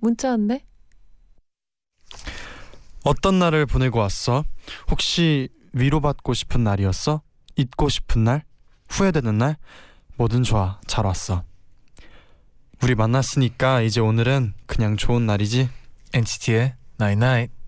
문자 왔네. 어떤 날을 보내고 왔어? 혹시 위로받고 싶은 날이었어? 잊고 싶은 날? 후회되는 날? 뭐든 좋아. 잘 왔어. 우리 만났으니까 이제 오늘은 그냥 좋은 날이지. NCT의 Night Night. 혁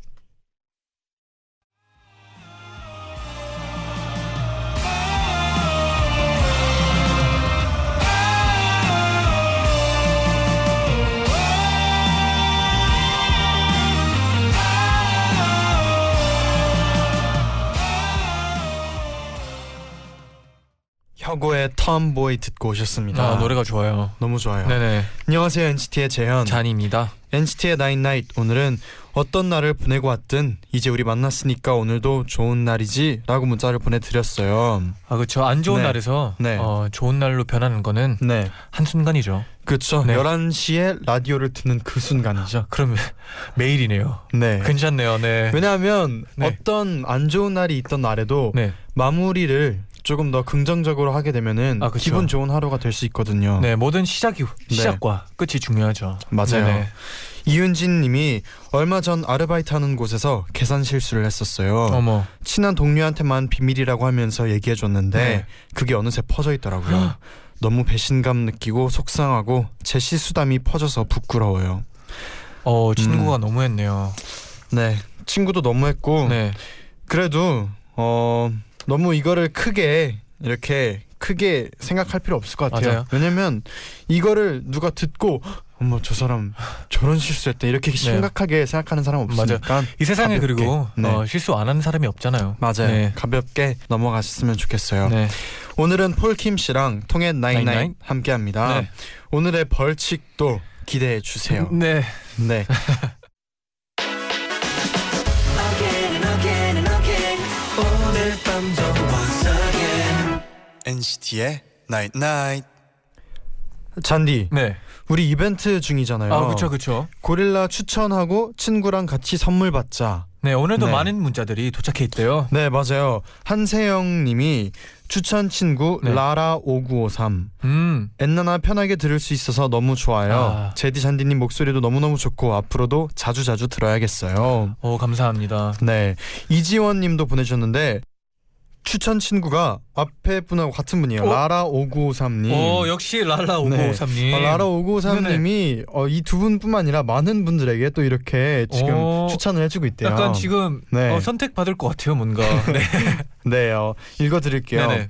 오의 톰보이 듣고 오셨습니다. 아, 노래가 좋아요. 너무 좋아요. 네네. 안녕하세요 NCT의 재현. 잔입니다. NCT의 나인나잇 오늘은 어떤 날을 보내고 왔든 이제 우리 만났으니까 오늘도 좋은 날이지라고 문자를 보내드렸어요. 아 그렇죠. 안 좋은 네. 날에서 네. 어, 좋은 날로 변하는 거는 네, 한 순간이죠. 그렇죠. 네. 11시에 라디오를 듣는 그 순간이죠. 그러면 매일이네요. 네. 괜찮네요. 네. 왜냐하면 네. 어떤 안 좋은 날이 있던 날에도 네. 마무리를 조금 더 긍정적으로 하게 되면은 아, 그쵸. 기분 좋은 하루가 될 수 있거든요. 네, 모든 시작이 시작과 끝이 중요하죠. 맞아요. 네네. 이윤진 님이 얼마 전 아르바이트 하는 곳에서 계산 실수를 했었어요. 어머. 친한 동료한테만 비밀이라고 하면서 얘기해 줬는데 네. 그게 어느새 퍼져 있더라고요. 너무 배신감 느끼고 속상하고 제 실수담이 퍼져서 부끄러워요. 어, 친구가 음. 너무했네요. 네. 친구도 너무했고 네. 그래도 어 너무 이거를 크게 이렇게 크게 생각할 필요 없을 것 같아요. 맞아요. 왜냐면 이거를 누가 듣고 어머 저 사람 저런 실수했대 이렇게 심각하게 생각하는 사람 없으니까 이 세상에 가볍게. 그리고 네. 어, 실수 안 하는 사람이 없잖아요. 맞아요. 네. 가볍게 넘어가셨으면 좋겠어요. 네. 오늘은 폴킴 씨랑 통해 나인나인 나인나인? 함께합니다. 네. 오늘의 벌칙도 기대해 주세요. 네. 네. 밤도 once again NCT의 Night Night. 잔디, 네. 우리 이벤트 중이잖아요. 아, 그렇죠. 그렇죠. 고릴라 추천하고 친구랑 같이 선물 받자. 네, 오늘도 네. 많은 문자들이 도착해 있대요. 네, 맞아요. 한세영 님이 추천 친구 네. 라라 5953. 음. 엔나나 편하게 들을 수 있어서 너무 좋아요. 아. 제디 잔디 님 목소리도 너무너무 좋고 앞으로도 자주자주 들어야겠어요. 오, 감사합니다. 네. 이지원 님도 보내 주셨는데 추천 친구가 앞에 분하고 같은 분이에요. 어? 라라 5953님. 오, 역시 랄라 5953님. 어, 라라 5953님이 어, 이두 분뿐만 아니라 많은 분들에게 또 이렇게 지금 오. 추천을 해주고 있대요. 약간 지금 네. 어, 선택 받을 것 같아요, 뭔가. 네. 네, 어, 읽어드릴게요. 네네.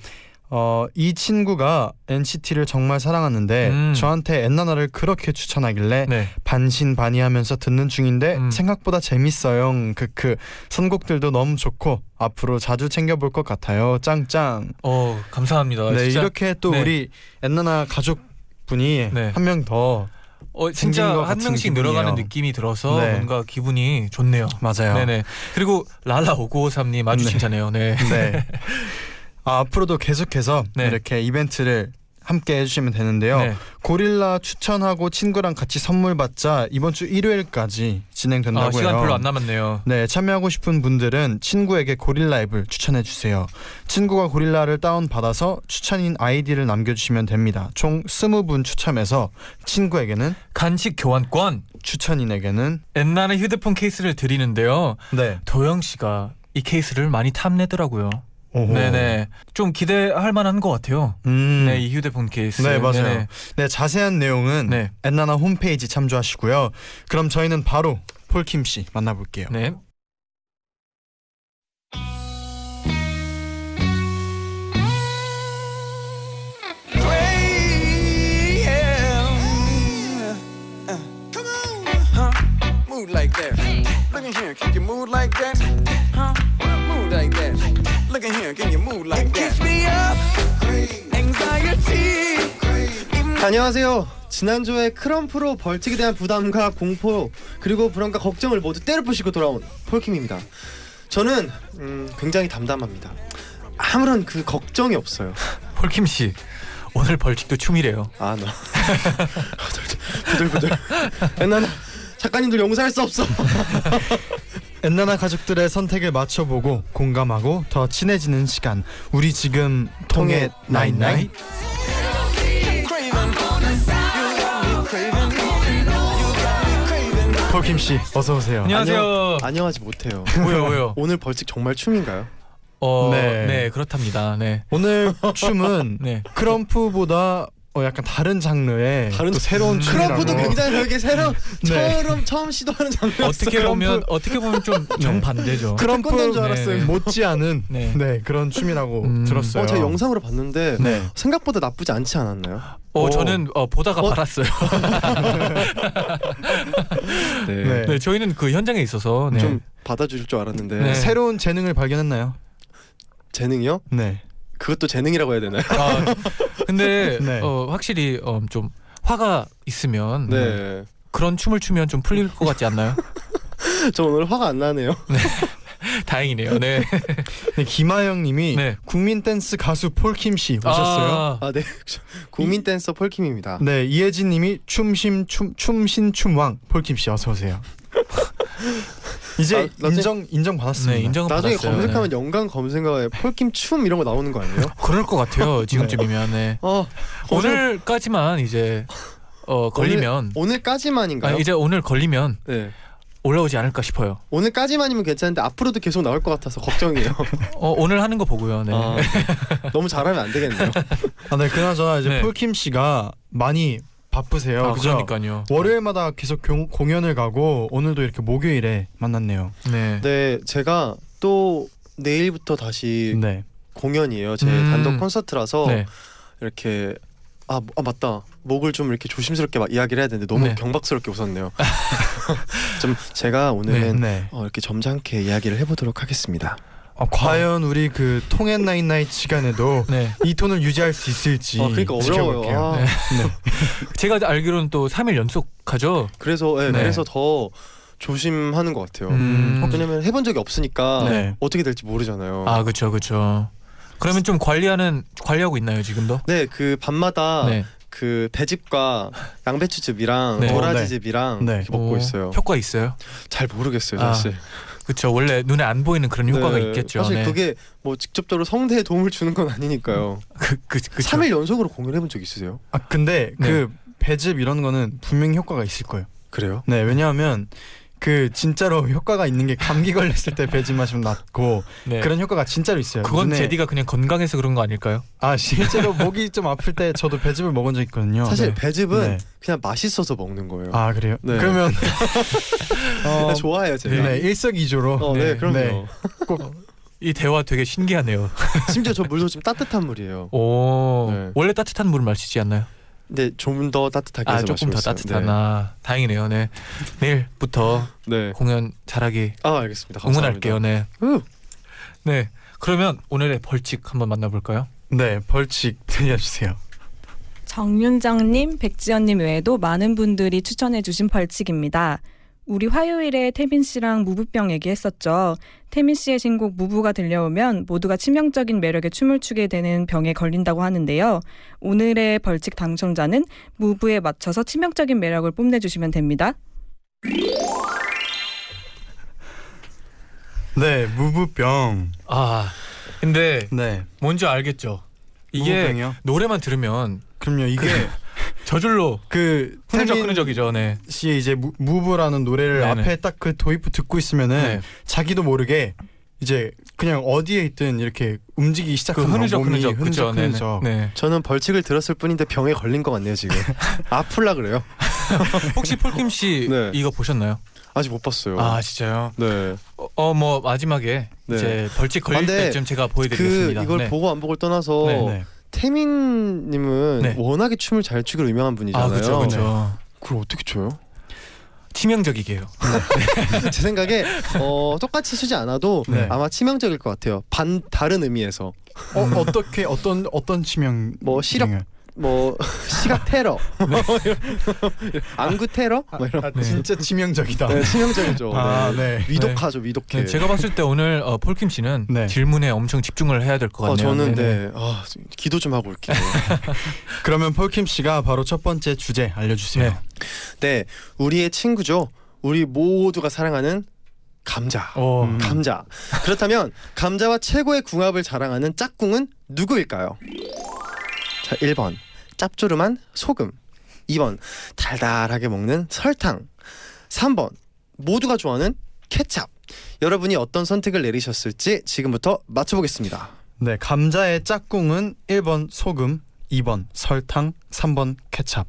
어, 이 친구가 NCT를 정말 사랑하는데 음. 저한테 엔나나를 그렇게 추천하길래 네. 반신반의하면서 듣는 중인데 음. 생각보다 재밌어요. 그그 선곡들도 너무 좋고 앞으로 자주 챙겨볼 것 같아요. 짱짱. 어, 감사합니다. 네, 진짜. 이렇게 또 네. 우리 엔나나 가족 분이 네. 한명 더 어, 진짜 것한 명씩 기분이에요. 늘어가는 느낌이 들어서 네. 뭔가 기분이 좋네요. 맞아요. 네네. 그리고 랄라 5953님 아주 네. 칭찬해요. 네. 네. 아, 앞으로도 계속해서 네. 이렇게 이벤트를 함께 해주시면 되는데요. 네. 고릴라 추천하고 친구랑 같이 선물 받자 이번 주 일요일까지 진행된다고 요. 아, 시간 별로 안 남았네요. 네, 참여하고 싶은 분들은 친구에게 고릴라 앱을 추천해 주세요. 친구가 고릴라를 다운 받아서 추천인 아이디를 남겨주시면 됩니다. 총 20분 추첨해서 친구에게는 간식 교환권 추천인에게는 엔나나의 휴대폰 케이스를 드리는데요. 네, 도영 씨가 이 케이스를 많이 탐내더라고요. 오호. 네네. 좀 기대할 만한 것 같아요. 음, 네, 이 휴대폰 케이스. 네, 맞아요. 네네. 네, 자세한 내용은 네. 엔나나 홈페이지 참조하시고요. 그럼 저희는 바로 폴킴 씨 만나볼게요. 네. Move like that. Look in here, can you move like that? Huh? Look in here, can you move like that? Me up anxiety 안녕하세요. 지난주에 크럼프로 벌칙에 대한 부담과 공포 그리고 불안과 걱정을 모두 때려 부시고 돌아온 폴킴입니다. 저는 음, 굉장히 담담합니다. 아무런 그 걱정이 없어요. 폴킴 씨 오늘 벌칙도 춤이래요. 아 너. 부들부들. 옛날 작가님들 용서할 수 없어. 엔나나 가족들의 선택을 맞춰보고 공감하고 더 친해지는 시간. 우리 지금 통했나잇나잇. 폴킴 씨 어서 오세요. 안녕하세요. 안녕 하지 못해요. 왜요 왜요? 오늘 벌칙 정말 춤인가요? 어, 네. 네. 그렇답니다. 네. 오늘 춤은 네. krump보다 어, 약간 다른 장르의 다른- 또 새로운 춤이라고. 크럼프도 굉장히 별게 새로 네. 처음 처음 시도하는 장르. 어떻게 보면 어떻게 보면 좀 정반대죠. 태권도인 크럼프 줄 알았어요. 네. 못지않은 네. 네. 그런 춤이라고 음. 들었어요. 어, 제가 영상으로 봤는데 네. 생각보다 나쁘지 않지 않았나요? 어 오. 저는 어, 보다가 어? 말았어요. 네. 네, 저희는 그 현장에 있어서 네. 좀 받아주실 줄 알았는데 네. 새로운 재능을 발견했나요? 재능이요? 네. 그것도 재능이라고 해야 되나요? 아, 근데 네. 어, 확실히 어, 좀 화가 있으면 네. 그런 춤을 추면 좀 풀릴 것 같지 않나요? 저 오늘 화가 안 나네요. 다행이네요. 네. 네, 김하영님이 네. 국민 댄스 가수 폴킴 씨 오셨어요. 아, 아, 네. 국민 댄서 폴킴입니다. 네, 이혜진님이 춤심 춤 춤신 춤왕 폴킴 씨 어서 오세요. 이제 아, 나중에- 인정 인정 받았습니다. 네, 인정은 나중에 받았어요. 검색하면 연관 검색어에 폴킴 춤 이런 거 나오는 거 아니에요? 네. 그럴 것 같아요. 지금쯤이면. 네. 어, 오늘까지만 이제 어, 걸리면 오늘 까지만인가요? 아, 이제 오늘 걸리면 네. 올라오지 않을까 싶어요. 오늘까지만이면 괜찮은데 앞으로도 계속 나올 것 같아서 걱정이에요. 어, 오늘 하는 거 보고요. 네. 아, 너무 잘하면 안 되겠네요. 아, 네, 그나저나 이제 네. 폴킴 씨가 많이 바쁘세요. 아, 그죠? 그러니까요. 월요일마다 계속 공, 공연을 가고 오늘도 이렇게 목요일에 만났네요. 네. 네, 제가 또 내일부터 다시 네. 공연이에요. 제 음. 단독 콘서트라서 네. 이렇게 아, 뭐- 아 맞다 목을 좀 이렇게 조심스럽게 막 이야기를 해야 되는데 너무 네. 경박스럽게 웃었네요. 좀 제가 오늘은 네. 어, 이렇게 점잖게 이야기를 해보도록 하겠습니다. 어, 과연 우리 그 통했나잇나잇 시간에도 네. 이 톤을 유지할 수 있을지 아, 그러니까 어려워요. 지켜볼게요. 아, 네. 제가 알기로는 또 3일 연속 하죠. 그래서 예, 네. 그래서 더 조심하는 것 같아요. 음. 왜냐면 해본 적이 없으니까 네. 어떻게 될지 모르잖아요. 아, 그렇죠. 그렇죠. 그러면 좀 관리하는 관리하고 있나요, 지금도? 네, 그 밤마다 네. 그 배즙과 양배추즙이랑 네. 도라지즙이랑 네. 이렇게 먹고 오, 있어요. 효과 있어요? 잘 모르겠어요, 아, 사실. 그렇죠. 원래 눈에 안 보이는 그런 효과가 네, 있겠죠. 사실 네. 그게 뭐 직접적으로 성대에 도움을 주는 건 아니니까요. 그, 그, 그쵸. 3일 연속으로 공연해 본 적 있으세요? 아 근데 네. 그 배즙 이런 거는 분명히 효과가 있을 거예요. 그래요? 네, 왜냐하면 그 진짜로 효과가 있는 게 감기 걸렸을 때 배즙 마시면 낫고 네. 그런 효과가 진짜로 있어요. 그건 눈에- 제디가 그냥 건강해서 그런 거 아닐까요? 아 실제로 목이 좀 아플 때 저도 배즙을 먹은 적 있거든요. 사실 네. 배즙은 네. 그냥 맛있어서 먹는 거예요. 아 그래요? 네. 그러면 어, 네, 좋아해요, 제가. 네, 일석이조로 어, 네, 네, 그럼요. 네. 이 대화 되게 신기하네요. 심지어 저 물도 좀 따뜻한 물이에요. 오, 네. 원래 따뜻한 물을 마시지 않나요? 근데 좀 더 따뜻하게 아, 해서 조금 더 마시고 있어요. 따뜻한. 아, 다행이네요. 네. 내일부터 네. 네. 공연 잘하기 아, 알겠습니다. 감사합니다. 응원할게요. 네. 우. 네. 그러면 오늘의 벌칙 한번 만나볼까요? 네 벌칙 들려주세요. 정윤정님, 백지연님 외에도 많은 분들이 추천해주신 벌칙입니다. 우리 화요일에 태민 씨랑 무부병 얘기했었죠. 태민 씨의 신곡 무부가 들려오면 모두가 치명적인 매력에 춤을 추게 되는 병에 걸린다고 하는데요. 오늘의 벌칙 당첨자는 무부에 맞춰서 치명적인 매력을 뽐내주시면 됩니다. 네 무부병. 아, 근데 네 뭔지 알겠죠? 이게 무부병이요? 노래만 들으면 그럼요 이게 저절로 그 흐느적 흐느적이죠. 네. 씨의 이제 무, 무부라는 노래를 네네. 앞에 딱 그 도입부 듣고 있으면은 네. 자기도 모르게 이제 그냥 어디에 있든 이렇게 움직이기 그 시작하는 흐느적 몸이 흐느적 그죠? 흐느적 네. 흐느적. 네. 저는 벌칙을 들었을 뿐인데 병에 걸린 것 같네요 지금. 아플라 그래요? 혹시 폴킴 씨 네. 이거 보셨나요? 아직 못 봤어요. 아, 진짜요? 네. 어뭐 마지막에 네. 이제 벌칙 걸릴 아, 때쯤 제가 그 보여드리겠습니다. 이걸 네. 보고 안 보고를 떠나서 네, 네. 태민님은 네. 워낙에 춤을 잘 추기로 유명한 분이잖아요. 아, 그렇죠, 그렇죠. 그걸 어떻게 춰요? 치명적이게요. 제 생각에 어, 똑같이 추지 않아도 네. 아마 치명적일 것 같아요. 반 다른 의미에서 어, 어떻게 어떤 어떤 치명 뭐 시력 을 뭐 시각 테러, 안구 테러, 뭐 이런 아, 네. 진짜 치명적이다. 네, 치명적이죠. 아, 네. 네. 위독하죠, 위독해. 네, 제가 봤을 때 오늘 어, 폴킴 씨는 네. 질문에 엄청 집중을 해야 될것 어, 같네요. 저는 네네. 네, 아, 기도 좀 하고 올게요. 그러면 폴킴 씨가 바로 첫 번째 주제 알려주세요. 네. 네, 우리의 친구죠. 우리 모두가 사랑하는 감자. 어, 음. 감자. 그렇다면 감자와 최고의 궁합을 자랑하는 짝꿍은 누구일까요? 자, 1번 짭조름한 소금. 2번 달달하게 먹는 설탕. 3번 모두가 좋아하는 케찹. 여러분이 어떤 선택을 내리셨을지 지금부터 맞춰보겠습니다. 네, 감자의 짝꿍은 1번 소금, 2번 설탕, 3번 케찹.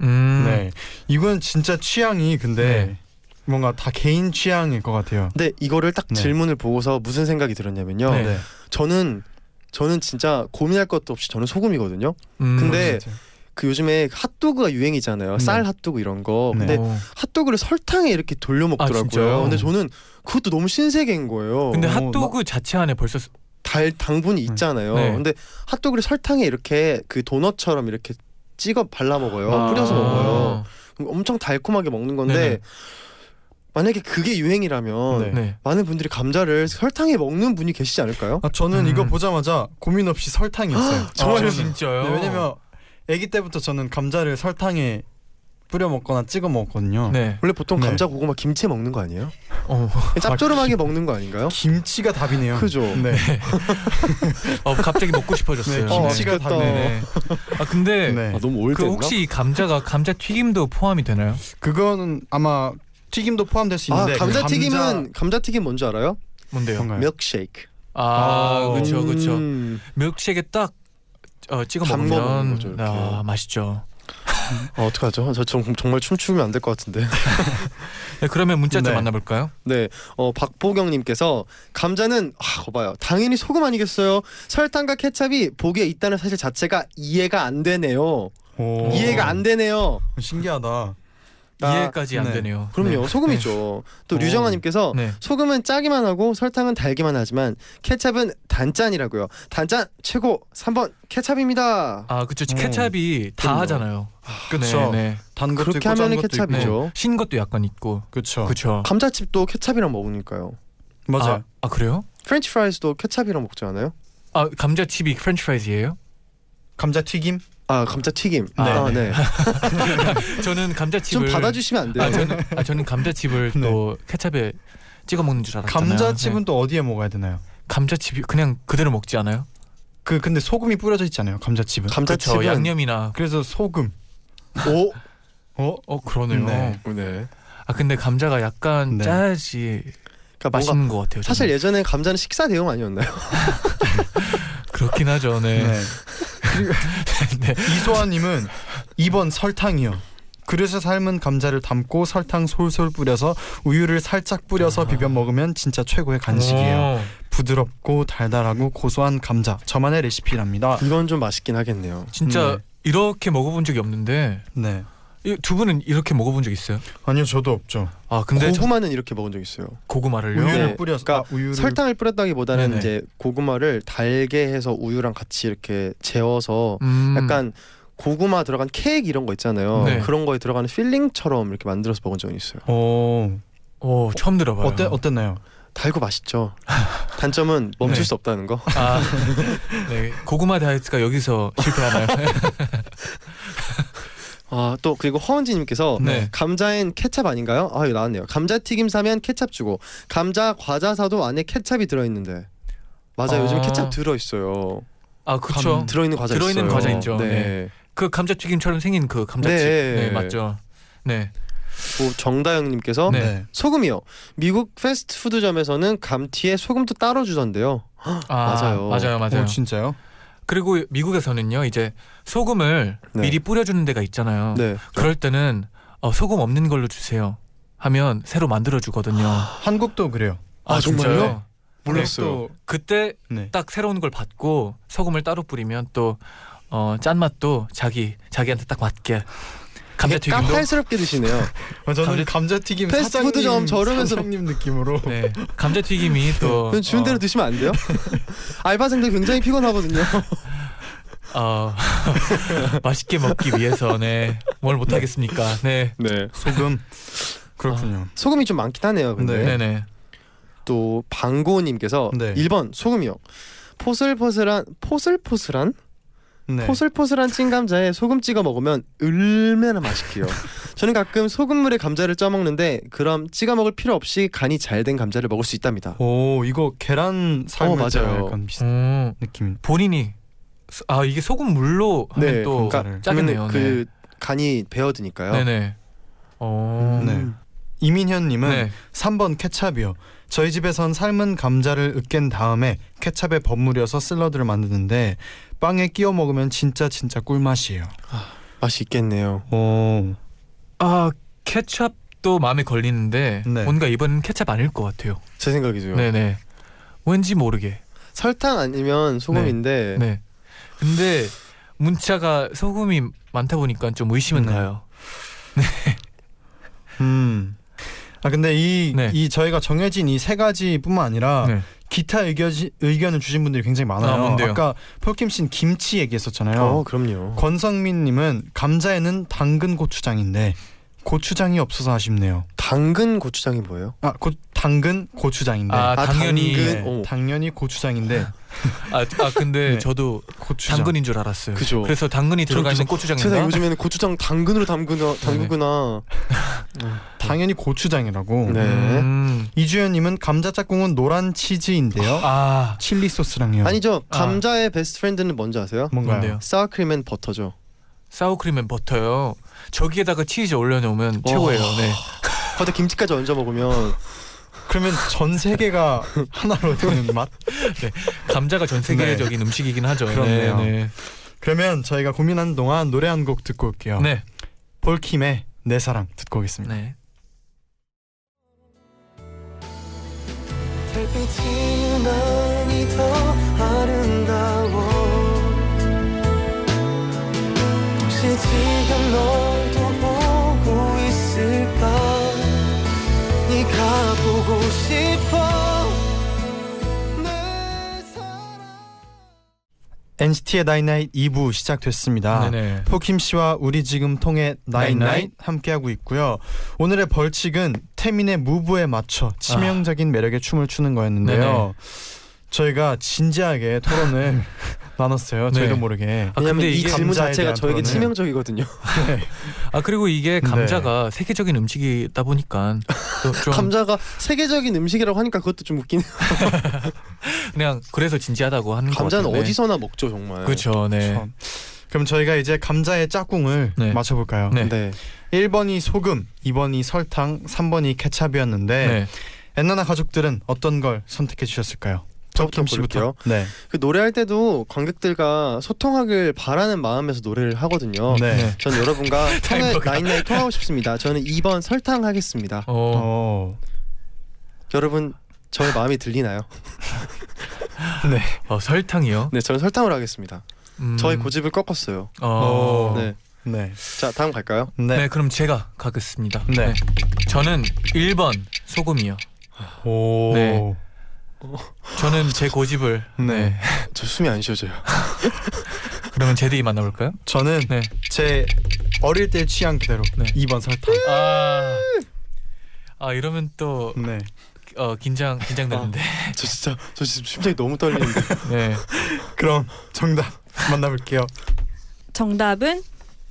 음, 네, 이건 진짜 취향이 근데 네. 뭔가 다 개인 취향일 것 같아요. 근데 이거를 딱 네. 질문을 보고서 무슨 생각이 들었냐면요. 네. 저는 저는 진짜 고민할 것도 없이 저는 소금이거든요. 음, 근데 진짜. 그 요즘에 핫도그가 유행이잖아요. 네. 쌀 핫도그 이런 거. 네. 근데 어. 핫도그를 설탕에 이렇게 돌려 아, 먹더라고요. 진짜요? 근데 저는 그것도 너무 신세계인 거예요. 근데 어, 핫도그 자체 안에 벌써 달 당분이 있잖아요. 네. 근데 핫도그를 설탕에 이렇게 그 도넛처럼 이렇게 찍어 발라 먹어요. 아. 뿌려서 먹어요. 엄청 달콤하게 먹는 건데 네네. 만약에 그게 유행이라면 네. 네. 많은 분들이 감자를 설탕에 먹는 분이 계시지 않을까요? 아, 저는 음. 이거 보자마자 고민 없이 설탕이었어요. 정말요? 아, 진짜요? 네, 왜냐면 아기 때부터 저는 감자를 설탕에 뿌려 먹거나 찍어 먹었거든요. 네. 원래 보통 네. 감자 고구마 김치에 먹는 거 아니에요? 어, 짭조름하게 먹는 거 아닌가요? 김치가 답이네요. 그죠. 네. 어 갑자기 먹고 싶어졌어요. 네, 김치가 맛있겠다. 답이네. 네. 아 근데 네. 아, 너무 그 올드인가? 혹시 이 감자가 감자 튀김도 포함이 되나요? 그거는 아마 튀김도 포함될 수아 있는데 감자 그 튀김은 감자 튀김 뭔지 알아요? 뭔데요? 뭔가요? 밀크쉐이크. 아, 아, 그렇죠, 그렇죠. 음. 밀크쉐이크에 딱 어, 찍어 먹으면 거죠. 아 맛있죠. 어, 어떡하죠? 저 정, 정말 춤추면 안 될 것 같은데. 네, 그러면 문자 좀 네. 만나볼까요? 네, 어 박보경님께서 감자는 아, 거봐요. 당연히 소금 아니겠어요? 설탕과 케찹이 보기에 있다는 사실 자체가 이해가 안 되네요. 오. 이해가 안 되네요. 신기하다. 아, 이해까지 안 네. 되네요. 그럼요, 네. 소금이죠. 또 오. 류정아님께서 네. 소금은 짜기만 하고 설탕은 달기만 하지만 케찹은 단짠이라고요. 단짠 최고 3번 케찹입니다. 아 그렇죠. 음. 케찹이 다 그럼요. 하잖아요. 그쵸. 네, 네. 단 것도 그렇게 있고. 케찹이죠. 네. 신 것도 약간 있고. 그렇죠. 그렇죠. 감자칩도 케찹이랑 먹으니까요. 맞아요. 아, 아 그래요? French fries도 케찹이랑 먹지 않아요? 아 감자 칩이 French fries예요? 감자 튀김? 아 감자 튀김. 네. 아, 네. 저는 감자 좀 칩을 받아주시면 안 돼요? 아 저는 아 저는 감자 칩을 네. 또 케찹에 찍어 먹는 줄 알았잖아요. 감자칩은 네. 또 어디에 먹어야 되나요? 감자칩이 그냥 그대로 먹지 않아요? 그 근데 소금이 뿌려져 있잖아요. 감자칩은. 그렇죠. 감자칩은 양념이나 그래서 소금. 오. 어? 어 그러네요. 네. 네. 아 근데 감자가 약간 네. 짜야지 그러니까 맛있는 것 같아요. 사실 저는. 예전에 감자는 식사 대용 아니었나요? 그렇긴 하죠. 네. 네. 네. 이소아님은 2번 설탕이요. 그릇에 삶은 감자를 담고 설탕 솔솔 뿌려서 우유를 살짝 뿌려서 비벼 먹으면 진짜 최고의 간식이에요. 오. 부드럽고 달달하고 고소한 감자. 저만의 레시피랍니다. 이건 좀 맛있긴 하겠네요. 진짜 네. 이렇게 먹어본 적이 없는데 네. 이두 분은 이렇게 먹어본 적 있어요? 아니요, 저도 없죠. 아 근데 저 고구마는 이렇게 먹은 적 있어요. 고구마를요? 우유를 네. 뿌려서 그러니까 아, 우유를 설탕을 뿌렸다기보다는 네네. 이제 고구마를 달게 해서 우유랑 같이 이렇게 재워서 음. 약간 고구마 들어간 케이크 이런 거 있잖아요. 네. 그런 거에 들어가는 필링처럼 이렇게 만들어서 먹은 적이 있어요. 오. 오 처음 들어봐요. 어때 어땠나요? 달고 맛있죠. 단점은 멈출 네. 수 없다는 거. 아, 네. 고구마 다이어트가 여기서 실패하나요? 아 또 그리고 허은지님께서 네. 감자엔 케찹 아닌가요? 아 이거 나왔네요. 감자 튀김 사면 케찹 주고 감자 과자 사도 안에 케찹이 들어있는데 맞아 요. 아. 요즘 케찹 들어있어요. 아 그렇죠. 들어있는 과자 들어있는 있어요. 과자 있죠. 네. 네. 그 감자튀김처럼 생긴 그 감자칩. 네. 네, 맞죠. 네. 또 정다영님께서 네. 소금이요. 미국 패스트푸드점에서는 감튀에 소금도 따로 주던데요. 아, 맞아요. 맞아요. 맞아요. 오, 진짜요? 그리고 미국에서는요, 이제 소금을 네. 미리 뿌려주는 데가 있잖아요. 네. 그럴 때는 어, 소금 없는 걸로 주세요. 하면 새로 만들어 주거든요. 한국도 그래요. 아, 정말요? 진짜요? 몰랐어요. 또- 그때 네. 딱 새로운 걸 받고 소금을 따로 뿌리면 또 어, 짠맛도 자기 자기한테 딱 맞게 감자튀김도 까탈스럽게 드시네요. 아, 저는 감자- 감자튀김 패스트푸드점 저러면서 사장님 느낌으로 네 감자튀김이 또 주는 대로 어, 드시면 안 돼요? 알바생들 굉장히 피곤하거든요. 어, 맛있게 먹기 위해서 네. 뭘 못 하겠습니까? 네. 네. 소금 그렇군요. 소금이 좀 많긴 하네요. 근데 네, 네. 또 방고 님께서 네. 1번 소금이요. 포슬포슬한 포슬포슬한 네. 포슬포슬한 찐 감자에 소금 찍어 먹으면 얼마나 맛있게요. 저는 가끔 소금물에 감자를 쪄 먹는데 그럼 찍어 먹을 필요 없이 간이 잘 된 감자를 먹을 수 있답니다. 오 이거 계란 삶을 어, 맞아요. 약간 비슷한 음, 느낌. 본인이 소- 아 이게 소금 물로 하면 네, 또 그러니까 짜겠네요. 그 간이 배어드니까요. 네. 네네. 어. 네. 이민현님은 네. 3번 케찹이요. 저희 집에선 삶은 감자를 으깬 다음에 케찹에 버무려서 샐러드를 만드는데 빵에 끼워 먹으면 진짜 진짜 꿀맛이에요. 맛이 있겠네요. 오, 아 케찹도 마음에 걸리는데 네. 뭔가 이번엔 케찹 아닐 것 같아요. 제 생각이죠. 네 네. 왠지 모르게. 설탕 아니면 소금인데 네. 근데 문자가 소금이 많다 보니까 좀 의심은 네. 가요. 음. 아 근데 이, 네. 이 저희가 정해진 이 세 가지뿐만 아니라 네. 기타 의견 의견을 주신 분들이 굉장히 많아요. 아? 까 폴킴 씨는 김치 얘기했었잖아요. 어 그럼요. 권성민 님은 감자에는 당근 고추장인데 고추장이 없어서 아쉽네요. 당근 고추장이 뭐예요? 아, 고, 당근 고추장인데 아, 아, 당연히 당근. 네, 어. 당연히 고추장인데 아, 아 근데 네. 저도 고추장. 당근인 줄 알았어요. 그죠. 그래서 당근이 들어가 있는 고추장인가? 세상 요즘에는 고추장 당근으로 담그나 담그구나. 당연히 고추장이라고. 네. 음. 이주연님은 감자 짝꿍은 노란 치즈인데요. 아 칠리 소스랑요. 아니죠. 아. 감자의 best friend는 뭔지 아세요? 뭔가요? sour cream and 버터죠. sour cream and 버터요. 저기에다가 치즈 올려놓으면 와. 최고예요. 네. 거기다 김치까지 얹어 먹으면 그러면 전 세계가 하나로 되는 맛? 감자가 전 세계적인 음식이긴 하죠. 그렇네요. 네. 그러면 저희가 고민하는 동안 노래 한 곡 듣고 올게요. 네. 네. 폴킴의 내 사랑 듣고 오겠습니다. 네. NCT의 night night 2부 시작됐습니다. 네네. 폴킴 씨와 우리 지금 통했night night. 함께하고 있고요. 오늘의 벌칙은 태민의 Move에 맞춰 치명적인 매력의 춤을 추는 거였는데요. 아. 네네. 저희가 진지하게 토론을 나눴어요. 저희도 네. 모르게. 아 근데 이 질문 자체가 저에게 치명적이거든요. 아 그리고 이게 네. 감자가 세계적인 음식이다 보니까 또 좀 감자가 세계적인 음식이라고 하니까 그것도 좀 웃기네요. 그냥 그래서 진지하다고 하는 것 감자는. 네. 어디서나 먹죠 정말. 그렇죠. 네. 참. 그럼 저희가 이제 감자의 짝꿍을 네. 맞춰볼까요? 네. 네. 1번이 소금, 2번이 설탕, 3번이 케찹이었는데 네. 엔나나 가족들은 어떤 걸 선택해 주셨을까요? 저부터. 볼게요. 네. 그 노래할 때도 관객들과 소통하길 바라는 마음에서 노래를 하거든요. 네. 네. 전 여러분과 통해. 나인나인 통하고 싶습니다. 저는 2번 설탕 하겠습니다. 어. 어. 여러분 저의 마음이 들리나요? 어 설탕이요. 네, 저는 설탕으로 하겠습니다. 음. 저의 고집을 꺾었어요. 어. 네. 네. 자, 다음 갈까요? 네. 네. 그럼 제가 가겠습니다. 네. 저는 1번 소금이요. 오. 네. 저는 제 고집을 네. 네. 저 숨이 안 쉬어져요. 그러면 제디 만나볼까요? 저는 네. 제 어릴 때 취향 그대로 네. 2번 설탕. 아. 아 이러면 또 네. 어, 긴장 긴장되는데. 저 진짜 저 지금 심장이 너무 떨리는데. 네. 그럼 정답 만나볼게요. 정답은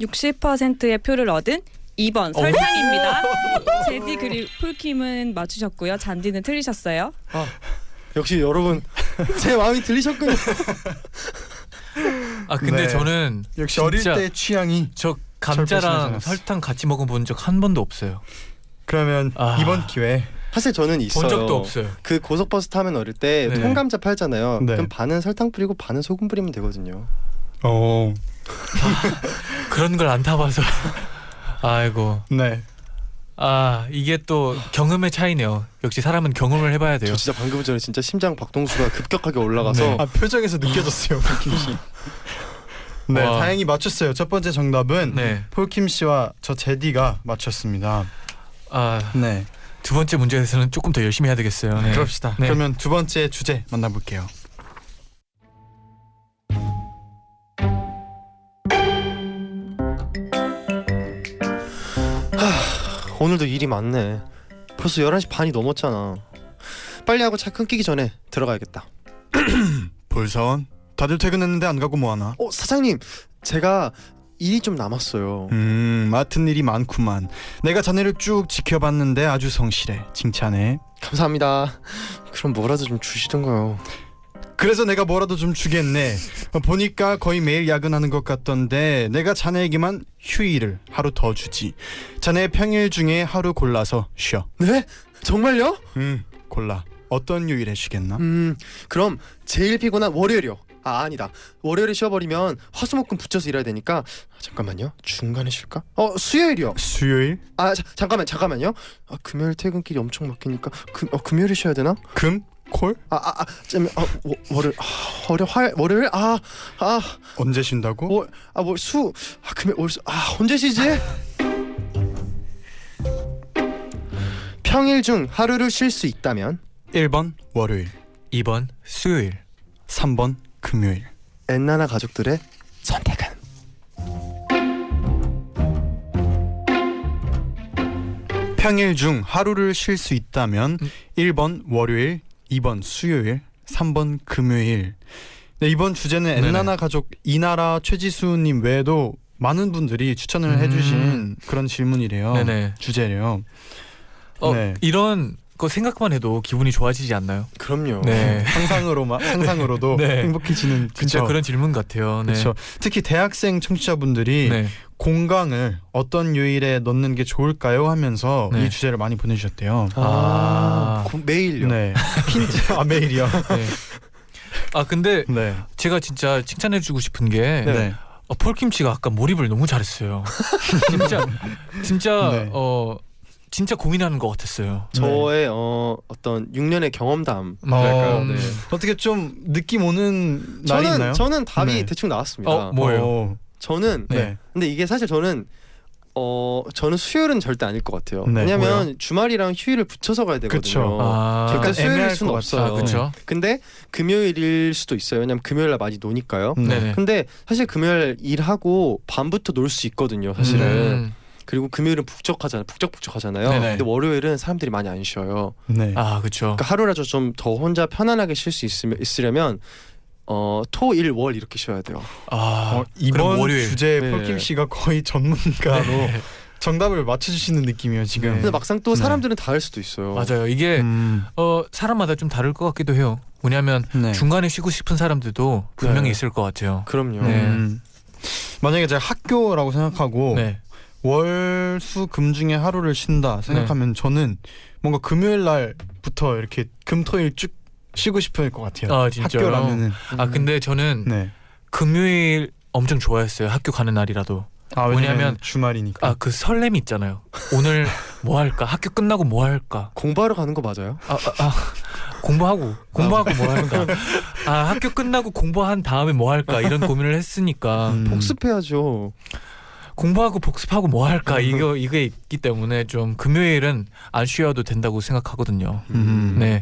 60%의 표를 얻은 2번 설탕입니다. 제디 그리고 폴킴은 맞추셨고요. 잔디는 틀리셨어요. 역시 여러분 제 마음이 들리셨군요. 아 근데 네. 저는 역시 진짜 어릴 때 취향이 저 감자랑. 설탕 같이 먹어본 적 한 번도 없어요. 그러면 아. 이번 기회에 사실 저는 있어요. 본 적도 없어요. 그 고속버스 타면 어릴 때 네. 통감자 팔잖아요. 네. 그럼 반은 설탕 뿌리고 반은 소금 뿌리면 되거든요. 어. 그런 걸 안 타봐서. 아이고. 네. 아 이게 또 경험의 차이네요. 역시 사람은 경험을 해봐야 돼요. 저 진짜 방금 전에 진짜 심장 박동수가 급격하게 올라가서 네. 아 표정에서 느껴졌어요, 폴킴 씨. 네, 와. 다행히 맞췄어요. 첫 번째 정답은 네. 폴킴 씨와 저 제디가 맞췄습니다. 아두 네. 번째 문제에서는 조금 더 열심히 해야 되겠어요. 네. 그럽시다. 네. 그러면 두 번째 주제 만나볼게요. 오늘도 일이 많네. 벌써 11시 반이 넘었잖아. 빨리 하고 차 끊기기 전에 들어가야겠다. 볼사원 다들 퇴근했는데 안 가고 뭐하나? 어 사장님 제가 일이 좀 남았어요. 음 맡은 일이 많구만. 내가 자네를 쭉 지켜봤는데 아주 성실해. 칭찬해. 감사합니다. 그럼 뭐라도 좀 주시던가요. 그래서 내가 뭐라도 좀 주겠네. 어, 보니까 거의 매일 야근하는 것 같던데 내가 자네에게만 휴일을 하루 더 주지. 자네 평일 중에 하루 골라서 쉬어. 네? 정말요? 음 골라. 어떤 요일에 쉬겠나? 음 그럼 제일 피곤한 월요일이요. 아 아니다. 월요일에 쉬어버리면 화수목금 붙여서 일해야 되니까 아, 잠깐만요. 중간에 쉴까? 어 수요일이요. 수요일? 아 자, 잠깐만 잠깐만요. 아 금요일 퇴근길이 엄청 막히니까 금 어, 금요일에 쉬어야 되나? 금? 콜? 아 아아 잠깐 아 워- 월요일 아, 월요 화 월요일 아 아 언제 쉰다고? 월 아 월 수 아 금요일 월 수 아 언제 쉬지? 평일 중 하루를 쉴 수 있다면 1번 월요일 2번 수요일 3번 금요일 엔나나 가족들의 선택은 평일 중 하루를 쉴 수 있다면 음. 1번 월요일 2번 수요일 3번 금요일 네, 이번 주제는. 엔나나 가족 이나라 최지수님 외에도 많은 분들이 추천을 음. 해주신 그런 질문이래요 네네 주제래요 어, 네. 이런 거 생각만 해도 기분이 좋아지지 않나요? 그럼요. 네 상상으로만 상상으로도 네. 행복해지는 진짜 그쵸? 그런 질문 같아요 네. 그쵸. 특히 대학생 청취자분들이 네. 공강을 어떤 요일에 넣는 게 좋을까요 하면서 네. 이 주제를 많이 보내주셨대요. 아, 아. 고- 매일요. 네. 힌트 아 메일이요. 네. 아 근데 네. 제가 진짜 칭찬해주고 싶은 게 네. 어, 폴킴 씨가 아까 몰입을 너무 잘했어요. 진짜 진짜 네. 어 진짜 고민하는 것 같았어요. 저의 어 어떤 6년의 경험담. 음, 어, 네. 어떻게 좀 느낌 오는 날이 저는 있나요? 저는 답이 네. 대충 나왔습니다. 어, 뭐예요? 어, 저는 네. 근데 이게 사실 저는 어 저는 수요일은 절대 아닐 것 같아요. 네. 왜냐면 뭐요? 주말이랑 휴일을 붙여서 가야 되거든요. 그쵸. 아, 절대 수요일일 수는 것 없어요. 아 그렇죠. 근데 금요일일 수도 있어요. 왜냐면 금요일 날 많이 노니까요. 네. 네네. 근데 사실 금요일 일하고 밤부터 놀 수 있거든요. 사실은. 음. 그리고 금요일은 북적하잖아요. 북적북적하잖아요. 네네. 근데 월요일은 사람들이 많이 안 쉬어요. 네. 아 그렇죠. 그러니까 하루라도 좀 더 혼자 편안하게 쉴 수 있으려면 어, 토, 일, 월 이렇게 쉬어야 돼요. 아 어, 이번 월요일. 주제 네. 폴킴 씨가 거의 전문가로 네. 정답을 맞춰주시는 느낌이에요 지금. 네. 근데 막상 또 네. 사람들은 다를 수도 있어요. 맞아요. 이게 음, 어 사람마다 좀 다를 것 같기도 해요. 왜냐하면 네. 중간에 쉬고 싶은 사람들도 분명히 네. 있을 것 같아요. 그럼요. 네. 음. 만약에 제가 학교라고 생각하고 네. 월, 수, 금 중에 하루를 쉰다 생각하면 저는 뭔가 금요일 날부터 이렇게 금, 토, 일 쭉 쉬고 싶을 것 같아요. 아 진짜요? 학교라면은 아 근데 저는 네. 금요일 엄청 좋아했어요. 학교 가는 날이라도. 아 왜냐면 왜냐면- 주말이니까. 아 그 설렘 있잖아요. 오늘 뭐 할까? 학교 끝나고 뭐 할까? 공부하러 가는 거 맞아요? 아, 아, 아, 공부하고 공부하고 뭐 할까? 아 학교 끝나고 공부한 다음에 뭐 할까? 이런 고민을 했으니까 음. 복습해야죠. 공부하고 복습하고 뭐 할까? 이거 이게 있기 때문에 좀 금요일은 안 쉬어도 된다고 생각하거든요. 음. 네.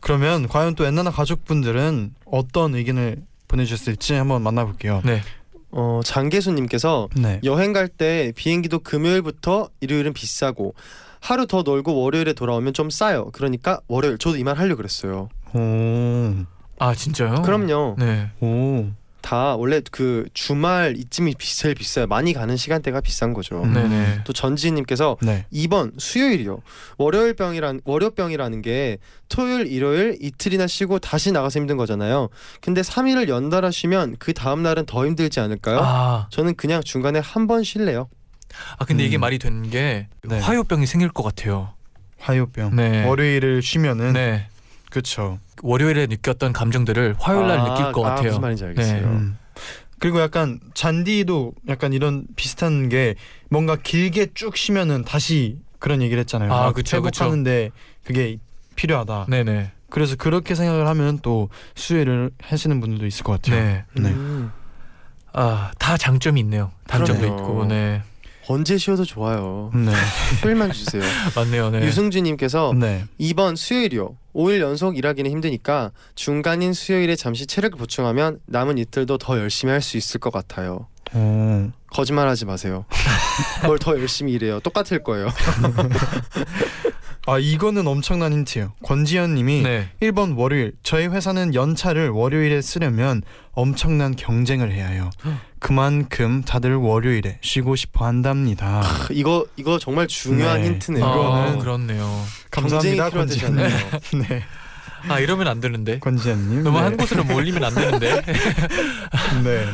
그러면 과연 또 엔나나 가족분들은 어떤 의견을 보내주셨을지 한번 만나볼게요. 네. 어, 장계수님께서 네. 여행 갈 때 비행기도 금요일부터 일요일은 비싸고 하루 더 놀고 월요일에 돌아오면 좀 싸요. 그러니까 월요일 저도 이 말 하려고 그랬어요. 오. 아 진짜요? 그럼요. 네. 오. 다 원래 그 주말 이쯤이 비- 제일 비싸요. 많이 가는 시간대가 비싼 거죠. 음. 네네. 또 전지님께서 네. 2번 수요일이요. 월요일병이란 월요병이라는 게 토요일 일요일 이틀이나 쉬고 다시 나가서 힘든 거잖아요. 근데 3일을 연달아 쉬면 그 다음 날은 더 힘들지 않을까요? 아, 저는 그냥 중간에 한 번 쉴래요. 아 근데 이게 음. 말이 되는 게 네. 화요병이 생길 것 같아요. 화요병. 네. 월요일을 쉬면은 네. 그렇죠. 월요일에 느꼈던 감정들을 화요일 날 아, 느낄 것 아, 같아요. 무슨 말인지 알겠어요. 네. 음. 그리고 약간 잔디도 약간 이런 비슷한 게 뭔가 길게 쭉 쉬면은 다시 그런 얘기를 했잖아요. 아, 막 그쵸, 그쵸. 회복하는데 그게 필요하다. 네네. 그래서 그렇게 생각을 하면 또 수혜를 하시는 분들도 있을 것 같아요. 네. 네. 음, 아, 다 장점이 있네요. 단점도 그러네요. 있고. 네. 언제 쉬어도 좋아요. 네. 휴일만 주세요. 맞네요. 네. 유승주님께서 네. 2번 수요일이요. 5일 연속 일하기는 힘드니까 중간인 수요일에 잠시 체력을 보충하면 남은 이틀도 더 열심히 할 수 있을 것 같아요. 어. 거짓말하지 마세요. 뭘 더 열심히 일해요. 똑같을 거예요. 아 이거는 엄청난 힌트예요. 권지현님이 네. 1번 월요일 저희 회사는 연차를 월요일에 쓰려면 엄청난 경쟁을 해야 해요. 그만큼 다들 월요일에 쉬고 싶어 한답니다. 이거 이거 정말 중요한 네. 힌트네요. 이거는 아, 그렇네요. 감사합니다 권지현님. 네, 아 이러면 안 되는데. 권지현님. 너무 네. 한 곳으로 몰리면 안 되는데. 네.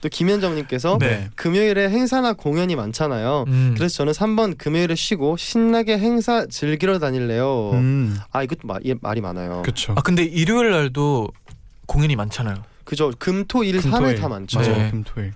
또 김현정님께서 네. 금요일에 행사나 공연이 많잖아요. 음. 그래서 저는 3번 금요일에 쉬고 신나게 행사 즐기러 다닐래요. 음, 아 이것도 말, 이- 말이 많아요. 그렇죠. 아 근데 일요일 날도 공연이 많잖아요. 그죠? 금토일. 3일 다 많죠. 네. 맞아요. 금토일.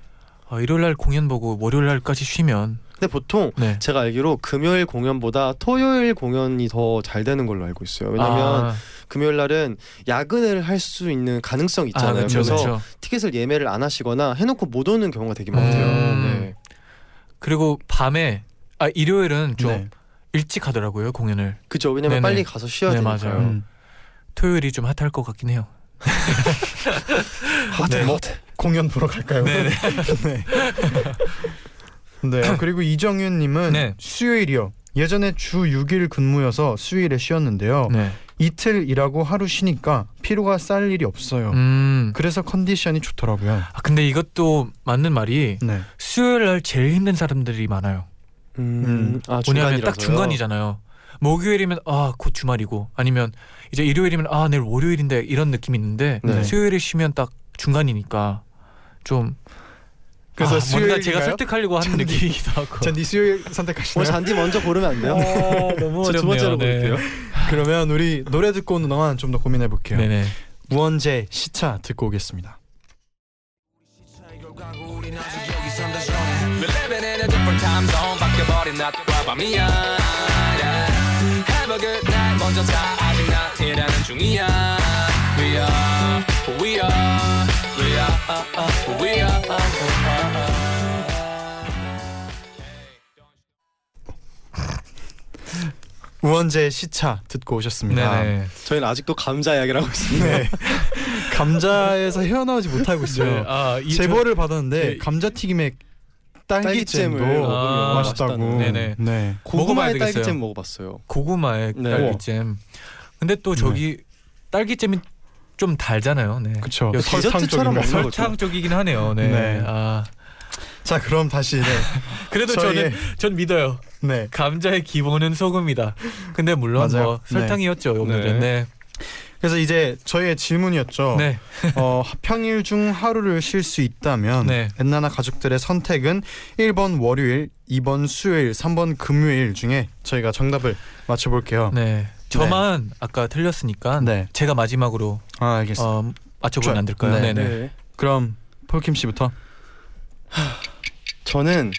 아, 일요일 날 공연 보고 월요일 날까지 쉬면 근데 보통 네. 제가 알기로 금요일 공연보다 토요일 공연이 더 잘 되는 걸로 알고 있어요. 왜냐면 아, 금요일 날은 야근을 할 수 있는 가능성이 아, 있잖아요. 그쵸, 그래서 그쵸. 티켓을 예매를 안 하시거나 해놓고 못 오는 경우가 되게 많대요. 음. 네. 그리고 밤에 아 일요일은 좀 네. 일찍 하더라고요 공연을. 그죠? 왜냐면 네네. 빨리 가서 쉬어야 네, 되니까요. 맞아요. 음. 토요일이 좀 핫할 것 같긴 해요. 네, 뭐 공연 보러 갈까요? 네, 네. 네. 아, 그리고 이정윤님은 네. 수요일이요. 예전에 주 6일 근무여서 수요일에 쉬었는데요. 네. 이틀 일하고 하루 쉬니까 피로가 쌓일 일이 없어요. 음. 그래서 컨디션이 좋더라고요. 아 근데 이것도 맞는 말이 네. 수요일 날 제일 힘든 사람들이 많아요. 음, 음. 아 왜냐하면 중간이라서요. 딱 중간이잖아요. 목요일이면 아 곧 주말이고 아니면 이제 일요일이면 아 내일 월요일인데 이런 느낌이 있는데 네. 수요일에 쉬면 딱 중간이니까 좀 그래서 아, 수요일인가요? 제가 설득하려고 하는 잔디. 느낌이기도 하고. 잔디 수요일 뭐 선택하시나요? 잔디 먼저 고르면 안 돼요? 아, 너무 저두 번째로 고를게요. 그러면 우리 노래 듣고 오는 동안 좀 더 고민해 볼게요. 네네. 무언제 시차 듣고 오겠습니다. We are we are We are who we are 무언제 시차 듣고 오셨습니다. 네네. 저희는 아직도 감자 이야기를 하고 있습니다. 네. 감자에서 헤어나오지 못하고 있어요. 아, 이 제보를 받았는데 네. 감자튀김에 딸기잼도 아, 맛있다고. 네네. 네. 고구마의 먹어봐야 되겠어요. 딸기잼 먹어봤어요. 고구마의 네. 딸기잼. 근데 또 저기 딸기잼이 좀 달잖아요. 네. 역시 설탕 거죠. 설탕 쪽이긴 하네요. 네. 네. 아 자 그럼 다시 네. 그래도 저희의- 저는 전 믿어요. 네. 감자의 기본은 소금이다. 근데 물론 맞아요. 뭐 설탕이었죠 오늘은. 네. 그래서 이제 저희의 질문이었죠. 네. 어, 평일 중 하루를 쉴 수 있다면 네. 엔나나 가족들의 선택은 1번 월요일, 2번 수요일, 3번 금요일 중에 저희가 정답을 맞춰 볼게요. 네. 저만 아까 틀렸으니까 네. 제가 마지막으로 아. 어, 맞춰보면 안 될까요? 네. 네. 네. 네. 그럼 폴킴 씨부터. 저는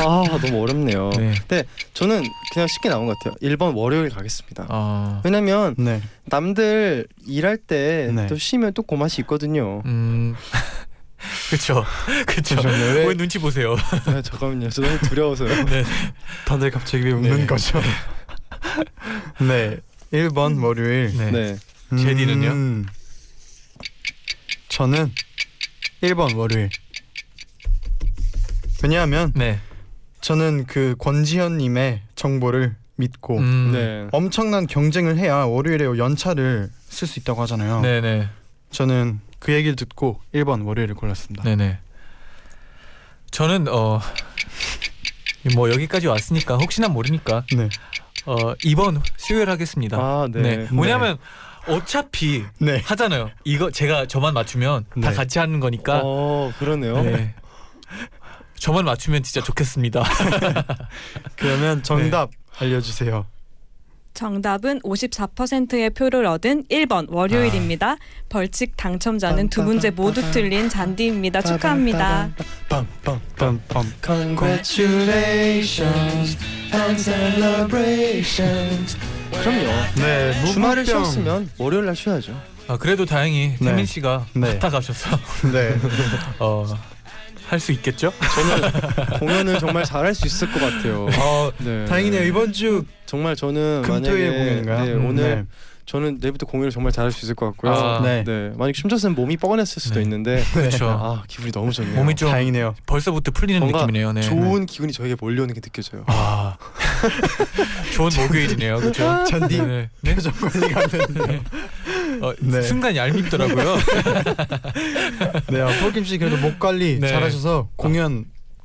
아 너무 어렵네요. 네. 저는 그냥 쉽게 나온 것 같아요. 1번 월요일 가겠습니다. 어, 왜냐면 네. 남들 일할 때또 네. 쉬면 또 고맛이 있거든요. 음. 그쵸. 그쵸. 잠시만요. 왜 왜 눈치 보세요? 아, 잠깐만요. 저 너무 두려워서요. 네. 다들 갑자기 왜 웃는 네. 거죠? 네. 1번 월요일. 네. 네. 제디는요? 음, 저는 1번 월요일. 왜냐하면 네. 저는 그 권지현 님의 정보를 믿고 음. 네. 엄청난 경쟁을 해야 월요일에 연차를 쓸 수 있다고 하잖아요. 네네. 저는 그 얘기를 듣고 1번 월요일을 골랐습니다. 네네. 저는 어. 뭐 여기까지 왔으니까 혹시나 모르니까 네. 어 2번 수요일 하겠습니다. 아 네. 뭐냐면 어차피 네. 하잖아요. 이거 제가 저만 맞추면 다 네. 같이 하는 거니까. 어 그러네요. 네. 저만 맞추면 진짜 좋겠습니다. 그러면 정답 네. 알려주세요. 정답은 54%의 표를 얻은 1번 월요일입니다. 벌칙 당첨자는 두 문제 모두 틀린 잔디입니다. 축하합니다. Congratulations and celebrations. 그럼요. 네. 주말을. 쉬었으면 월요일 날 쉬어야죠. 아, 그래도 다행히 네. 태민 씨가 네. 맡아가셔서 네. 어, 할 수 있겠죠? 공연을 정말 잘할 수 있을 것 같아요. 어, 네. 다행이네요. 이번 주 정말 저는 금토일 만약에 공연인가요? 네, 음, 오늘 네. 저는 내일부터 공연을 정말 잘할 수 있을 것 같고요. 아, 네. 네. 만약 춤췄으면 몸이 뻐근했을 수도 네. 있는데 그렇죠. 아 기분이 너무 좋네요. 몸이 좀 다행이네요. 벌써부터 풀리는 뭔가 느낌이네요. 네. 좋은 기운이 저에게 몰려오는 게 느껴져요. 아 좋은 목요일이네요. 그렇죠. 잔디 네. 네? 표정 관리가 안 되는데. 어, 네. 순간 얄밉더라고요. 네, 아, 폴킴 씨 그래도 목 관리 네. 잘하셔서 공연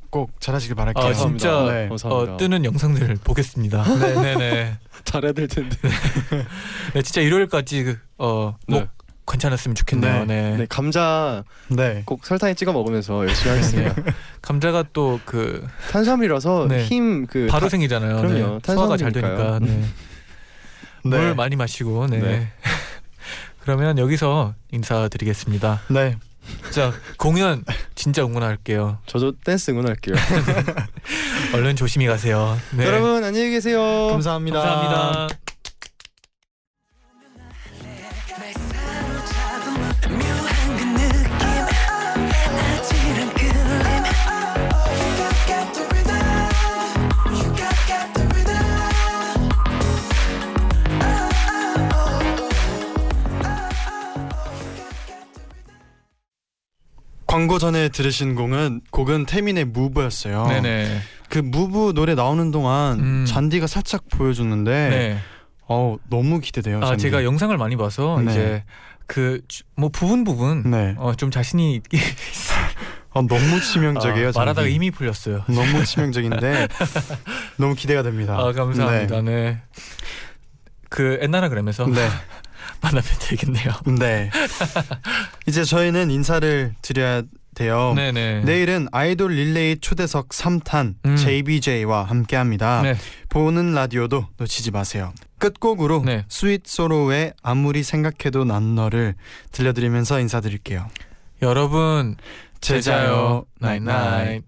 꼭 잘하시길 바랄게요. 아 진짜 네. 감사합니다. 어, 뜨는 영상들을 보겠습니다. 네네네. 잘해야 될 텐데. 네, 진짜 일요일까지 그, 어, 목 네. 괜찮았으면 좋겠네요. 네. 네 감자 네. 꼭 설탕에 찍어 먹으면서 열심히 하겠습니다. 감자가 또 그 탄수화물이라서 네. 힘그 바로 생기잖아요. 그럼요. 네. 소화가 잘. 되니까. 네. 네. 물 많이 마시고. 네. 네. 그러면 여기서 인사드리겠습니다. 네. 자 공연 진짜 응원할게요. 저도 댄스 응원할게요. 얼른 조심히 가세요. 네. 여러분 안녕히 계세요. 감사합니다. 감사합니다. 광고 전에 들으신 곡은 곡은 태민의 무브였어요. 네네. 그 무브 노래 나오는 동안 음. 잔디가 살짝 보여줬는데 네. 어우 너무 기대돼요. 아 잔디. 제가 영상을 많이 봐서 네. 이제 그 뭐 부분 부분 네. 어, 좀 자신이 있- 어, 너무 치명적이에요. 아, 말하다가. 힘이 풀렸어요. 너무 치명적인데 너무 기대가 됩니다. 아 감사합니다. 네. 그 엔나나 그램에서 네. 만나면 되겠네요. 네. 이제 저희는 인사를 드려야 돼요. 네네. 내일은 아이돌 릴레이 초대석 3탄 음. JBJ와 함께합니다. 네. 보는 라디오도 놓치지 마세요. 끝곡으로 네. 스윗 소로우의 아무리 생각해도 난 너를 들려드리면서 인사드릴게요. 여러분 제자요 나잇나잇.